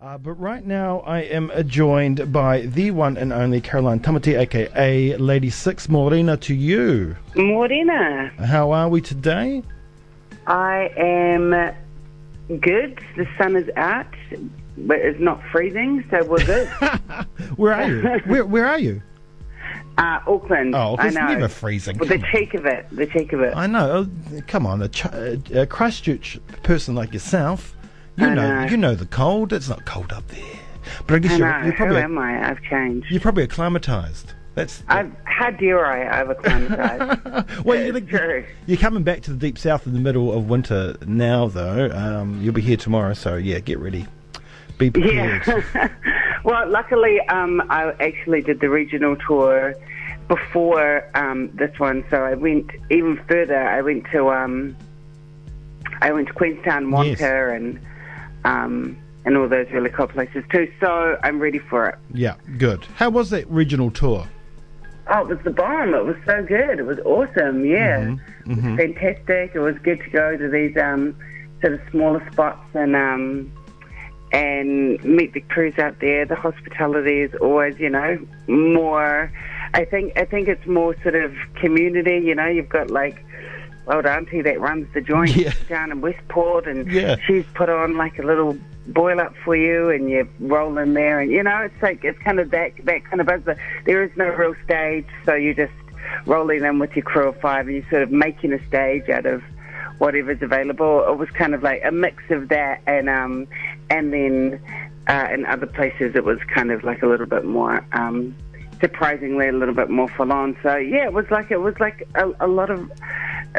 Uh, but right now, I am uh, joined by the one and only Karoline Tamati, aka Ladi6 Morena, to you. Morena, How are we today? I am good. The sun is out, but it's not freezing, so we're good. Where are you? where, where are you? uh, Auckland, Oh, it's never freezing. Well, the cheek of it, the cheek of it. I know. Oh, Come on, a, Ch- a Christchurch person like yourself, you know, know. you know the cold. It's not cold up there. But I guess I you're, you're Who probably am I? I've changed. you're probably acclimatized. That's I've, how dare I? I've acclimatized. well, you're, true. you're coming back to the deep south in the middle of winter now, though. Um, you'll be here tomorrow, so yeah, get ready. Be prepared. Yeah. well, luckily, um, I actually did the regional tour before um, this one, so I went even further. I went to um, I went to Queenstown, Wanaka, Yes. and um, and all those really cool places too. So I'm ready for it. Yeah, good. How was that regional tour? Oh, it was the bomb. It was so good. It was awesome. Yeah, Mm-hmm. It was fantastic. It was good to go to these um, sort of smaller spots and um, and meet the crews out there. The hospitality is always, you know, more. I think I think it's more sort of community. You know, you've got like old auntie that runs the joint Yeah. down in Westport, and Yeah. she's put on like a little boil up for you, and you roll in there, and you know, it's like it's kind of that that kind of buzz. But There is no real stage, so you just rolling in with your crew of five, and you're sort of making a stage out of whatever's available. It was kind of like a mix of that, and um, and then uh, in other places it was kind of like a little bit more. Um, surprisingly a little bit more full on so yeah it was like it was like a, a lot of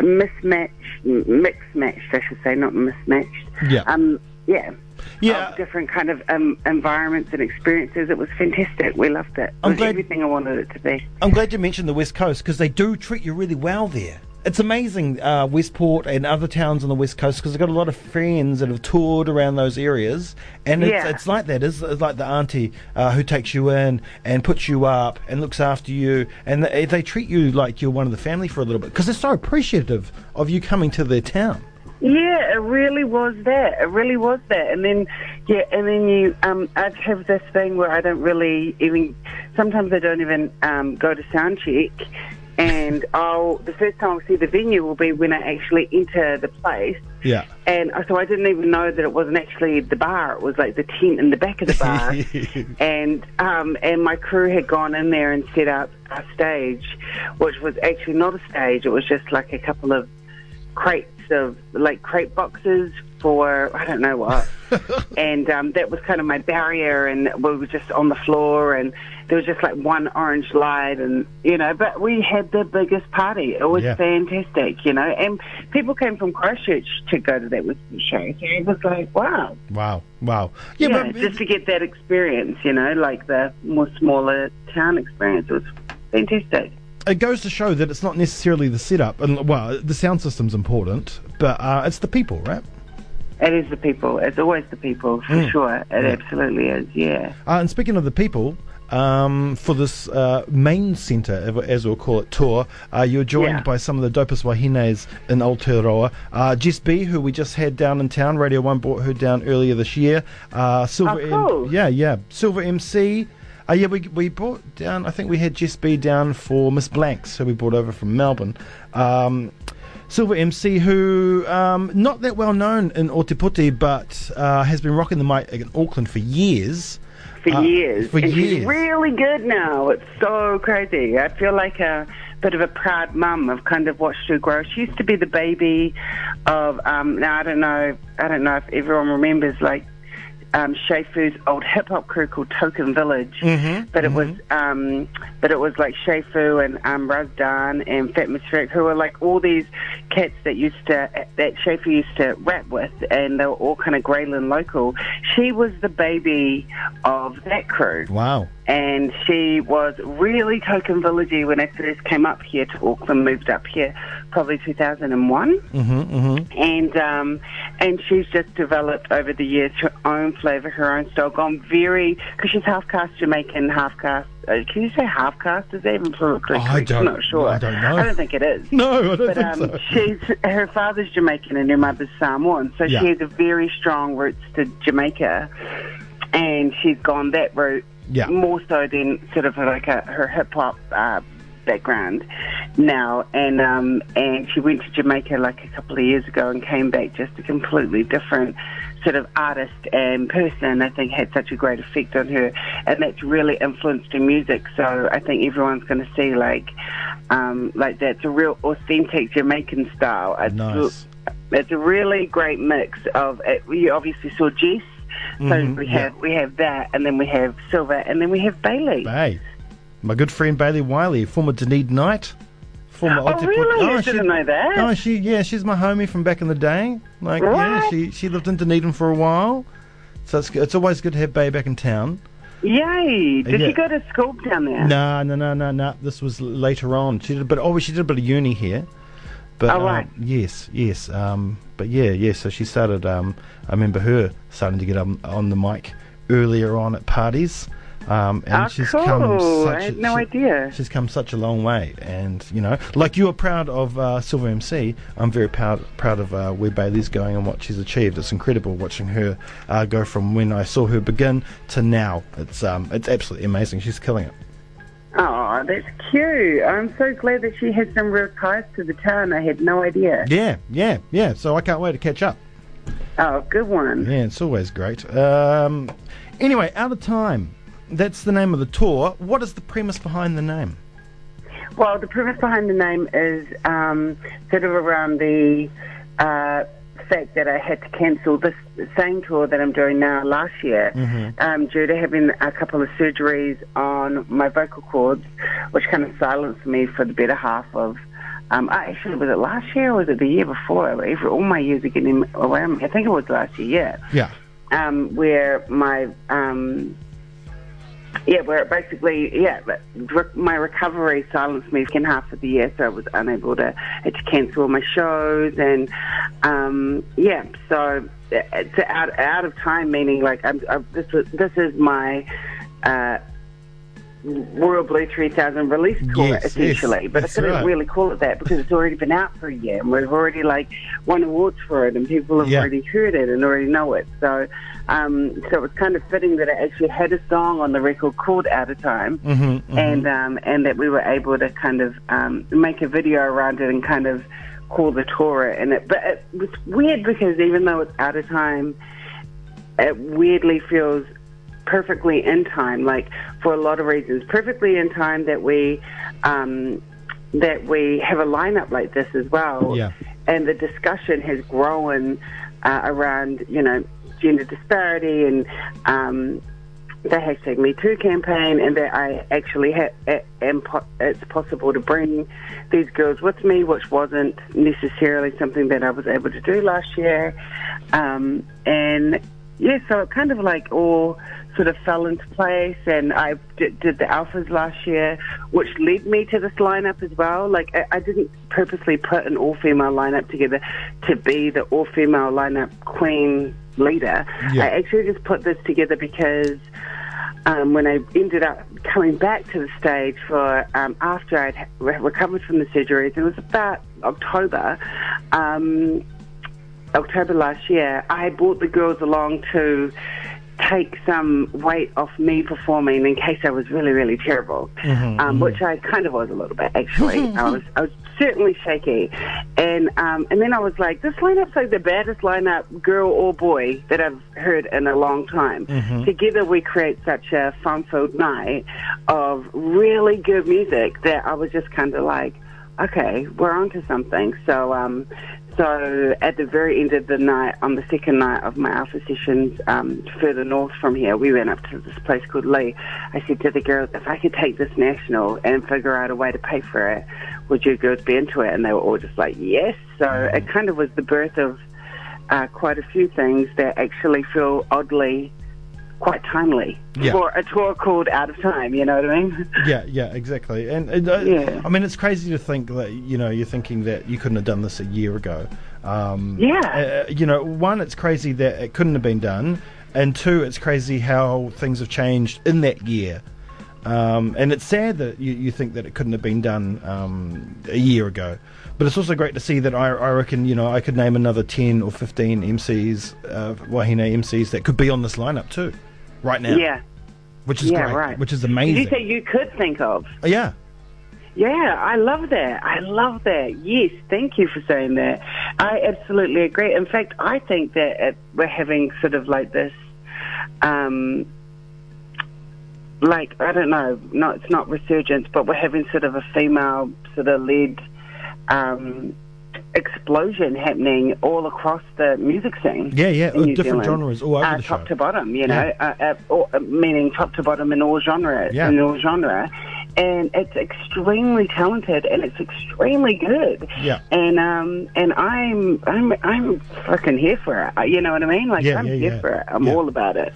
mismatched mixed matched i should say not mismatched Yeah. um yeah Yeah. different kind of um, environments and experiences it was fantastic we loved it it I'm was glad- everything i wanted it to be I'm glad you mentioned the West Coast because they do treat you really well there. It's amazing, uh, Westport and other towns on the West Coast, because I've got a lot of friends that have toured around those areas, and it's, Yeah. it's like that. It's, it's like the auntie uh, who takes you in and puts you up and looks after you, and they, they treat you like you're one of the family for a little bit because they're so appreciative of you coming to their town. Yeah, it really was that. It really was that. And then, yeah, and then you, um, I'd have this thing where I don't really even, sometimes I don't even um, go to sound check. And I'll, the first time I'll see the venue will be when I actually enter the place. Yeah. And so I didn't even know that it wasn't actually the bar. It was like the tent in the back of the bar. and um, and my crew had gone in there and set up a stage, which was actually not a stage. It was just like a couple of crates of like crate boxes for I don't know what. and um, that was kind of my barrier, and we were just on the floor, and there was just like one orange light, and you know. But we had the biggest party. It was Yeah. fantastic, you know. And people came from Christchurch to go to that Western show, so it was like wow. Wow. Wow. Yeah, Yeah, but just to get that experience, you know, like the more smaller town experience. It was fantastic. it goes to show that it's not necessarily the setup, and well, the sound system's important, but uh, it's the people, right? It is the people. It's always the people, for sure. It absolutely is, yeah. Uh, and speaking of the people, um, for this uh, main centre, as we'll call it, tour, uh, you're joined Yeah. by some of the dopest wahines in Aotearoa. Uh, Jess B, who we just had down in town, Radio 1 brought her down earlier this year. Uh, Silva Oh, cool. yeah, yeah. Silva MC. Uh, yeah, we, we brought down, I think we had Jess B down for Miss Blanks, who we brought over from Melbourne. Um, Silva MC, who um, not that well known in Ōtepoti, but uh, has been rocking the mic in Auckland for years. For Uh, years. for and years. she's really good now. It's so crazy. I feel like a bit of a proud mum. I've kind of watched her grow. She used to be the baby of, um, now I don't know, I don't know if everyone remembers, like, um, Che Fu's old hip hop crew called Token Village, Mhm, but it was um, but it was like Che Fu and um, Razdan and Fat Misfit who were like all these cats that used to that Che Fu used to rap with, and they were all kind of Grey Lynn local. She was the baby of that crew Wow. And she was really token villagey when I first came up here to Auckland, moved up here probably 2001. Mm-hmm, mm-hmm. And um, and she's just developed over the years her own flavour, her own style, gone very, because she's half caste Jamaican, half caste. Uh, can you say half caste? Is that even politically I correct? don't- I'm not sure. I don't know. I don't think it is. No, I don't But think um, so. she's her father's Jamaican and her mother's Samoan, so Yeah. she has a very strong roots to Jamaica. and she's gone that route Yeah. more so than sort of like a, her hip hop uh, background now, and um, and she went to Jamaica like a couple of years ago and came back just a completely different sort of artist and person. I think had such a great effect on her, and that's really influenced her music. So I think everyone's going to see like um, like that's a real authentic Jamaican style. It's, Nice. it's a really great mix of. It, we obviously saw Jess. So Mhm, we yeah. have we have that, and then we have Silva, and then we have Bailey. Hey, my good friend Bailey Wiley, former Dunedin Knight. Former Oh, really? I didn't know that. Oh, she yeah, she's my homie from back in the day. Like yeah, she she lived in Dunedin for a while, so it's it's always good to have Bay back in town. Yay! Did Yeah. you go to school down there? No, no, no, no, no. This was later on. She did, but oh, she did a bit of uni here. But Oh, right. um, yes, yes. Um, but yeah, yeah. So she started. Um, I remember her starting to get on, on the mic earlier on at parties. Um, and Oh, she's cool. come such I had no she- idea. She's come such a long way, and you know, like you are proud of uh, Silva MC. I'm very proud proud of uh, where Bailey's going and what she's achieved. It's incredible watching her uh, go from when I saw her begin to now. It's um, it's absolutely amazing. She's killing it. Oh, that's cute. I'm so glad that she has some real ties to the town. I had no idea. Yeah, yeah, yeah. So I can't wait to catch up. Oh, good one. Yeah, it's always great. Um, anyway, out of time. That's the name of the tour. What is the premise behind the name? Well, the premise behind the name is um, sort of around the uh, fact that I had to cancel this same tour that I'm doing now last year um, due to having a couple of surgeries on my vocal cords, which kind of silenced me for the better half of. Um, I actually, was it last year or was it the year before? Every, all my years are getting away. I think it was last year. Yeah. um, where my um, yeah, where it basically yeah, my recovery silenced me in half of the year, so I was unable to had to cancel my shows and um, yeah, so it's out out of time, meaning like I'm, i this was this is my. Uh, Royal Blue 3000 release tour, Yes, essentially. yes, but I couldn't right. really call it that because it's already been out for a year and we've already like won awards for it and people have Yeah. already heard it and already know it. So, um, so it was kind of fitting that I actually had a song on the record called Out of Time Mm-hmm, and um, and that we were able to kind of um, make a video around it and kind of call the Torah. And it, but it was weird because even though it's out of time, it weirdly feels perfectly in time. Like for a lot of reasons, perfectly in time that we um, that we have a lineup like this as well. Yeah. And the discussion has grown uh, around you know gender disparity and um, the hashtag Me Too campaign, and that I actually ha- am po- it's possible to bring these girls with me, which wasn't necessarily something that I was able to do last year. Um, and yeah, so it kind of like all sort of fell into place, and I did, did the alphas last year, which led me to this lineup as well. Like I, I didn't purposely put an all-female lineup together to be the all-female lineup queen leader. Yeah. I actually just put this together because um, when I ended up coming back to the stage for um, after I'd re- recovered from the surgeries, it was about October. Um, October last year, I brought the girls along to take some weight off me performing in case I was really, really terrible, um, which I kind of was a little bit actually. I was, I was certainly shaky, and um, and then I was like, this lineup's like the baddest lineup, girl or boy, that I've heard in a long time. Together, we create such a fun-filled night of really good music that I was just kind of like okay, we're onto something. So, um, so at the very end of the night, on the second night of my alpha sessions, um, further north from here, we went up to this place called Leigh. I said to the girls, if I could take this national and figure out a way to pay for it, would your girls be into it? And they were all just like, yes. So it kind of was the birth of uh, quite a few things that actually feel oddly quite timely Yeah. for a tour called Out of Time. You know what I mean? Yeah, yeah, exactly. And, and uh, Yeah. I mean, it's crazy to think that you know you're thinking that you couldn't have done this a year ago. Um, Yeah. uh, you know, one, it's crazy that it couldn't have been done, and two, it's crazy how things have changed in that year. Um, and it's sad that you, you think that it couldn't have been done um, a year ago. But it's also great to see that I, I reckon, you know, I could name another 10 or 15 MCs, uh, Wahine MCs, that could be on this lineup too. right now. Yeah. which is yeah, great, right. which is Did amazing. you say you could think of? Oh, yeah, Yeah, I love that. I love that. Yes, thank you for saying that. I absolutely agree. In fact, I think that it, we're having sort of like this, um, like I don't know, not it's not resurgence, but we're having sort of a female sort of led um, explosion happening all across the music scene. yeah, yeah. in New different Zealand. genres all over uh, the top show. to bottom, you know, Yeah. uh, uh, all, uh, meaning top to bottom in all genre, Yeah. in all genre, and it's extremely talented and it's extremely good. Yeah. And um and I'm I'm I'm fucking here for it. You know what I mean? Like Yeah, I'm here for it. I'm all about it.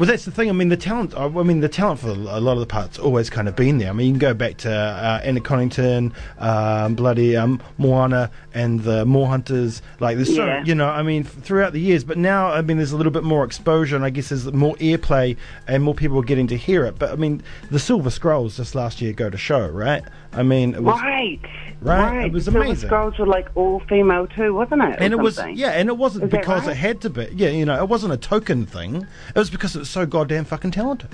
Well, that's the thing. I mean, the talent. I mean, the talent for a lot of the parts always kind of been there. I mean, you can go back to uh, Anna Coddington, um, bloody um, Moana, and the Moahunters. Like, there's so Yeah. you know. I mean, throughout the years. But now, I mean, there's a little bit more exposure, and I guess there's more airplay, and more people are getting to hear it. But I mean, the Silver Scrolls just last year go to show, right? I mean, it was, Right. Right, it was The Silver amazing. Scrolls were like all female too, wasn't it? and it was yeah, and it wasn't Is because right? it had to be. Yeah, you know, it wasn't a token thing. It was because it was so goddamn fucking talented.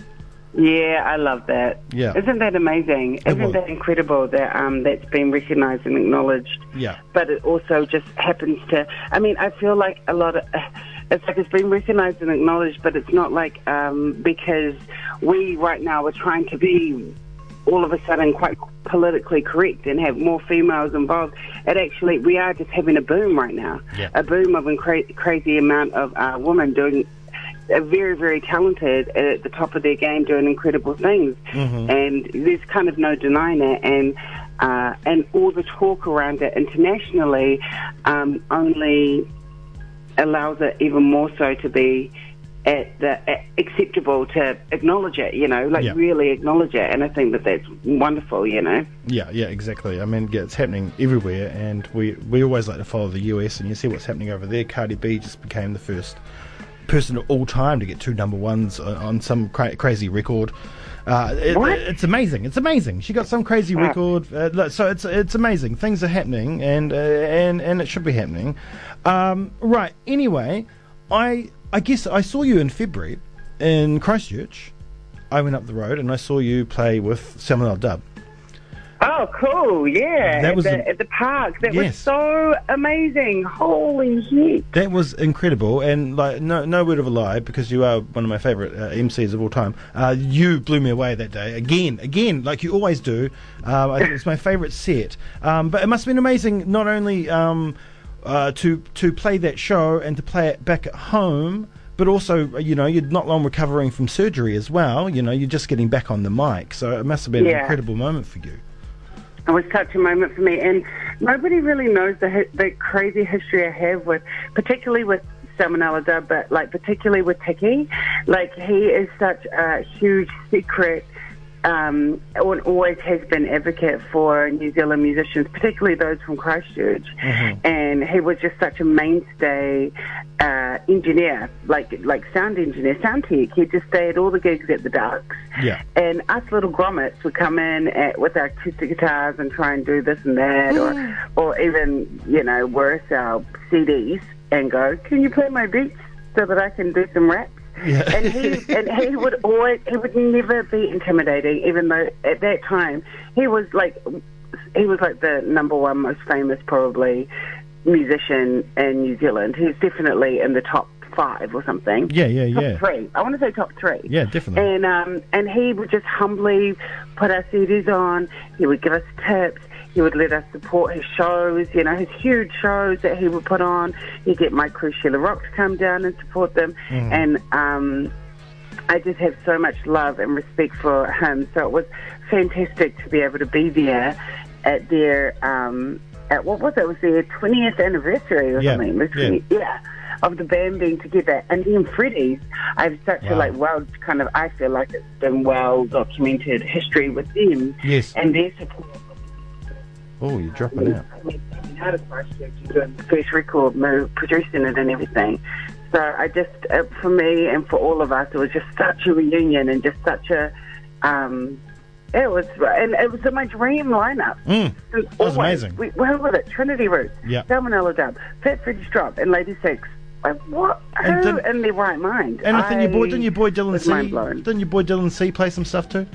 Yeah, I love that. Yeah. Isn't that amazing? It Isn't was. that incredible that um, that's been recognised and acknowledged? Yeah. But it also just happens to. I mean, I feel like a lot of. It's like it's been recognised and acknowledged, but it's not like um, because we right now are trying to be all of a sudden quite politically correct and have more females involved. It actually, we are just having a boom right now. Yeah. A boom of a cra- crazy amount of uh, women doing are very, very talented at the top of their game, doing incredible things, and there's kind of no denying it. And uh, and all the talk around it internationally um, only allows it even more so to be at the at acceptable to acknowledge it. You know, like Yeah. really acknowledge it. And I think that that's wonderful. You know. Yeah, yeah, exactly. I mean, yeah, it's happening everywhere, and we we always like to follow the US, and you see what's happening over there. Cardi B just became the first person of all time to get two number ones on, some cra- crazy record. Uh, it, What? It's amazing. It's amazing. She got some crazy record. Uh, so it's it's amazing. Things are happening, and uh, and and it should be happening. Um, right. Anyway, I I guess I saw you in February in Christchurch. I went up the road and I saw you play with Salmon Dub. Oh, cool! Yeah, That at, was the, a- at the park. That Yes. was so amazing. Holy shit! That was incredible, and like no no word of a lie, because you are one of my favourite uh, MCs of all time. Uh, you blew me away that day again, again, like you always do. Um, I think it's my favourite set. Um, but it must have been amazing, not only um, uh, to to play that show and to play it back at home. But also, uh, you know, you're not long recovering from surgery as well. You know, you're just getting back on the mic, so it must have been an incredible moment for you. It was such a moment for me, and nobody really knows the the crazy history I have with, particularly with Salmonella Dub, but like particularly with Tiki. Like he is such a huge secret. Um, always has been advocate for New Zealand musicians, particularly those from Christchurch. And he was just such a mainstay uh, engineer, like like sound engineer, sound tech. He'd just stay at all the gigs at the Dux. Yeah. And us little grommets would come in at, with our acoustic guitars and try and do this and that, or or even you know worse, our CDs and go, "Can you play my beats so that I can do some raps?" Yeah. and he and he would always he would never be intimidating, even though at that time he was like he was like the number one most famous probably musician in New Zealand. He's definitely in the top five or something. Yeah, yeah, yeah. top yeah. three. I want to say top three. Yeah, definitely. And um, and he would just humbly put our CDs on. He would give us tips. He would let us support his shows, you know, his huge shows that he would put on. He'd get my crew Sheelahroc to come down and support them. Mm. And um, I just have so much love and respect for him. So it was fantastic to be able to be there at their um, at what was it? It was their twentieth anniversary or Yeah, something. It was yeah. yeah. Of the band being together, and then Freddy's, I have such Wow. a like well, kind of. I feel like it's been well documented history with them Yes. and their support. Oh, you're dropping out. I mean, out of Christchurch doing the first record, mo- producing it and everything. So I just, uh, for me and for all of us, it was just such a reunion and just such a, um, it was, and it was my dream lineup. Mm. That was always. amazing. We, where was it? Trinity Roots, Yeah. Salmonella Dub, Fat Freddy's Drop, and Ladi6. like, what? And Who didn't- in their right mind? And I think your boy, didn't your boy Dylan C, didn't your boy Dylan C play some stuff too?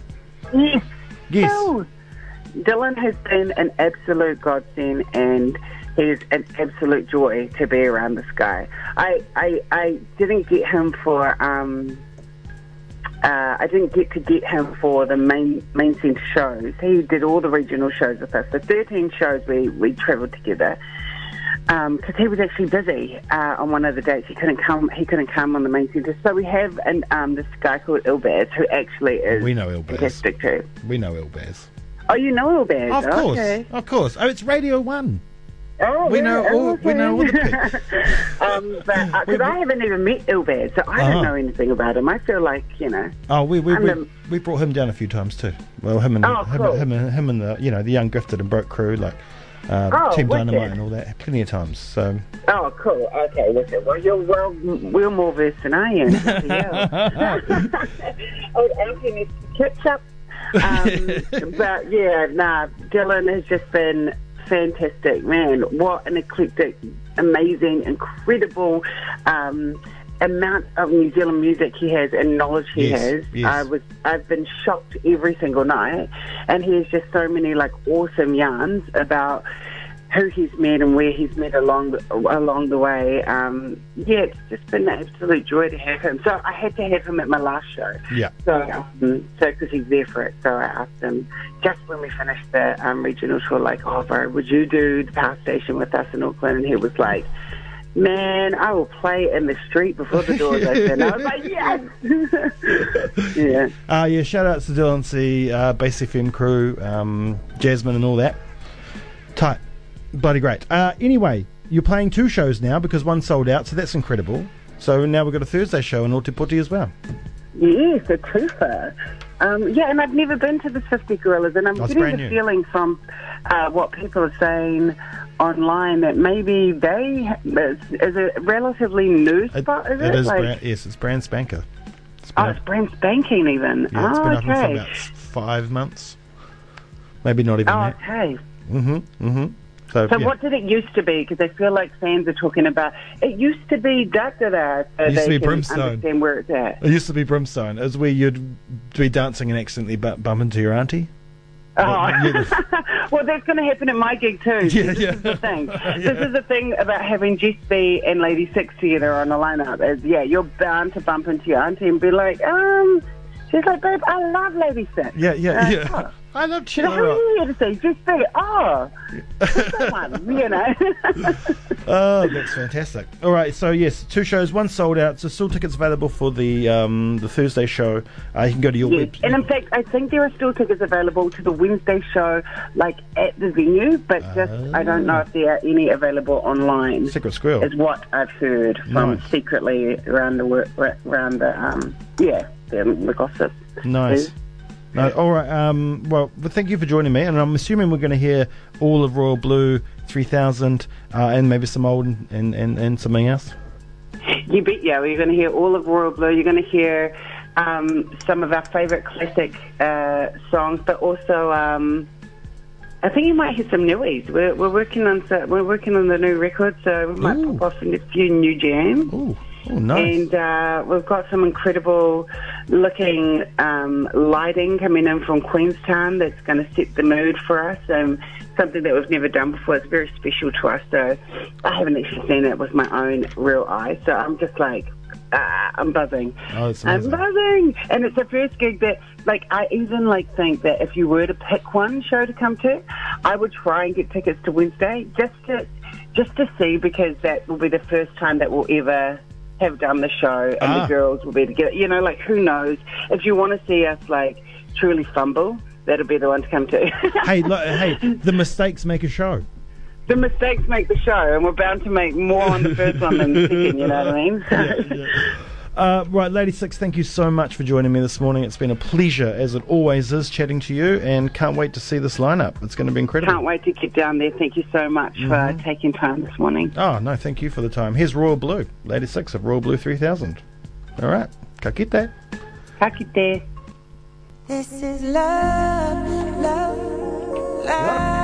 Yes. Yes. Dylan has been an absolute godsend and he's an absolute joy to be around this guy. I, I, I didn't get him for, um, uh, I didn't get to get him for the main main centre shows. He did all the regional shows with us. The 13 shows we, we travelled together because he was actually busy uh, on one of the dates. He couldn't come. He couldn't come on the main centre. So we have an, um, this guy called Ilbaz who actually is We know Ilbaz. fantastic too. We know Elbaz. Oh, you know Ilbaz? Of course, Okay. of course. Oh, it's Radio One. Oh, We yeah, know all- we know all the okay. um, but because I haven't even met Ilbaz, so I Uh-huh. don't know anything about him. I feel like you know. Oh, we we, we, the- we brought him down a few times too. Well, him and Oh, him, cool. him and him and the you know the young gifted and broke crew like uh, Oh, Team wicked. Dynamite and all that plenty of times. So Oh, cool. Okay, it. Well, you're well, we're more versed than I am. yeah. oh, Anthony needs to catch up. Um, but yeah, nah, Dylan has just been fantastic, man. What an eclectic, amazing, incredible um, amount of New Zealand music he has and knowledge he Yes, has. yes. I was, I've been shocked every single night, and he has just so many like awesome yarns about who he's met and where he's met along the, along the way. Um, yeah, it's just been an absolute joy to have him. So I had to have him at my last show. yeah, So, um, so because he's there for it, so I asked him just when we finished the um, regional tour, like, oh, bro, would you do the power station with us in Auckland? And he was like, man, I will play in the street before the doors open. I was like, yes, yeah. uh, yeah. Shout out to Dylan C, uh, Base FM crew, um, Jasmine and all that. Tight, bloody great. Uh, anyway, you're playing two shows now because one sold out, so that's incredible. So now we've got a Thursday show in Otepoti as well. Yes, a twofer. Um, yeah, and I've never been to the 50 Gorillas, and I'm That's getting brand the new. feeling from uh, what people are saying online that maybe they is, is a relatively new spot. Is it? it is, like, brand, yes, it's brand spanker. It's oh, been, it's brand spanking even. yeah, it's oh, been open for okay. about five months, maybe not even Oh, that. okay. Mm-hmm. Mm-hmm. So, So yeah. what did it used to be? Because I feel like fans are talking about it used to be da da da. So It used to be Brimstone. Understand where it's at. It used to be Brimstone. It was where you'd be dancing and accidentally bu- bump into your auntie. Oh. yeah. well, that's going to happen at my gig too. Yeah, this yeah. is the thing. Yeah. This is the thing about having Jess B and Ladi6 together on a lineup. Is yeah, you're bound to bump into your auntie and be like, um. She's like, babe, I love Ladi6. Yeah, yeah, Uh, yeah. oh. I love She's like, who are Chilla. you here to see? Jess B. Oh, someone, you know. Oh, that's fantastic. All right, so yes, two shows, one sold out. So still tickets available for the um, the Thursday show. Uh, you can go to your Yes. website. And in fact, I think there are still tickets available to the Wednesday show, like at the venue, but just I don't know if there are any available online. Secret Squirrel. Is what I've heard from Nice. secretly around the around the um yeah the, the gossip. Nice. No, all right. Um, well, but thank you for joining me, and I'm assuming we're going to hear all of Royal Blue 3000 uh, and maybe some old and, and, and, and something else. You bet, yeah. You're going to hear all of Royal Blue. You're going to hear um, some of our favourite classic uh, songs, but also um, I think you might hear some newies. We're, we're working on so, we're working on the new record, so we might Ooh. pop off in a few new jams. Oh, oh, nice. And uh, we've got some incredible looking um, lighting coming in from Queenstown that's going to set the mood for us. Um, something that we've never done before. It's very special to us. So I haven't actually seen it with my own real eyes. So I'm just like, ah, I'm buzzing. Oh, I'm buzzing. And it's the first gig that, like, I even like think that if you were to pick one show to come to, I would try and get tickets to Wednesday just to just to see because that will be the first time that we'll ever have done the show and Ah. the girls will be together. You know, like who knows? If you want to see us like truly fumble, that'll be the one to come to. hey, look, hey, the mistakes make a show. the mistakes make the show, and we're bound to make more on the first one than the second. You know what I mean? Uh, right, Ladi6, thank you so much for joining me this morning. It's been a pleasure, as it always is, chatting to you, and can't wait to see this lineup. It's going to be incredible. Can't wait to get down there. Thank you so much mm-hmm. for taking time this morning. Oh, no, thank you for the time. Here's Royal Blue, Ladi6 of Royal Blue 3000. All right, kakite. Kakite. This is love, love, love. love.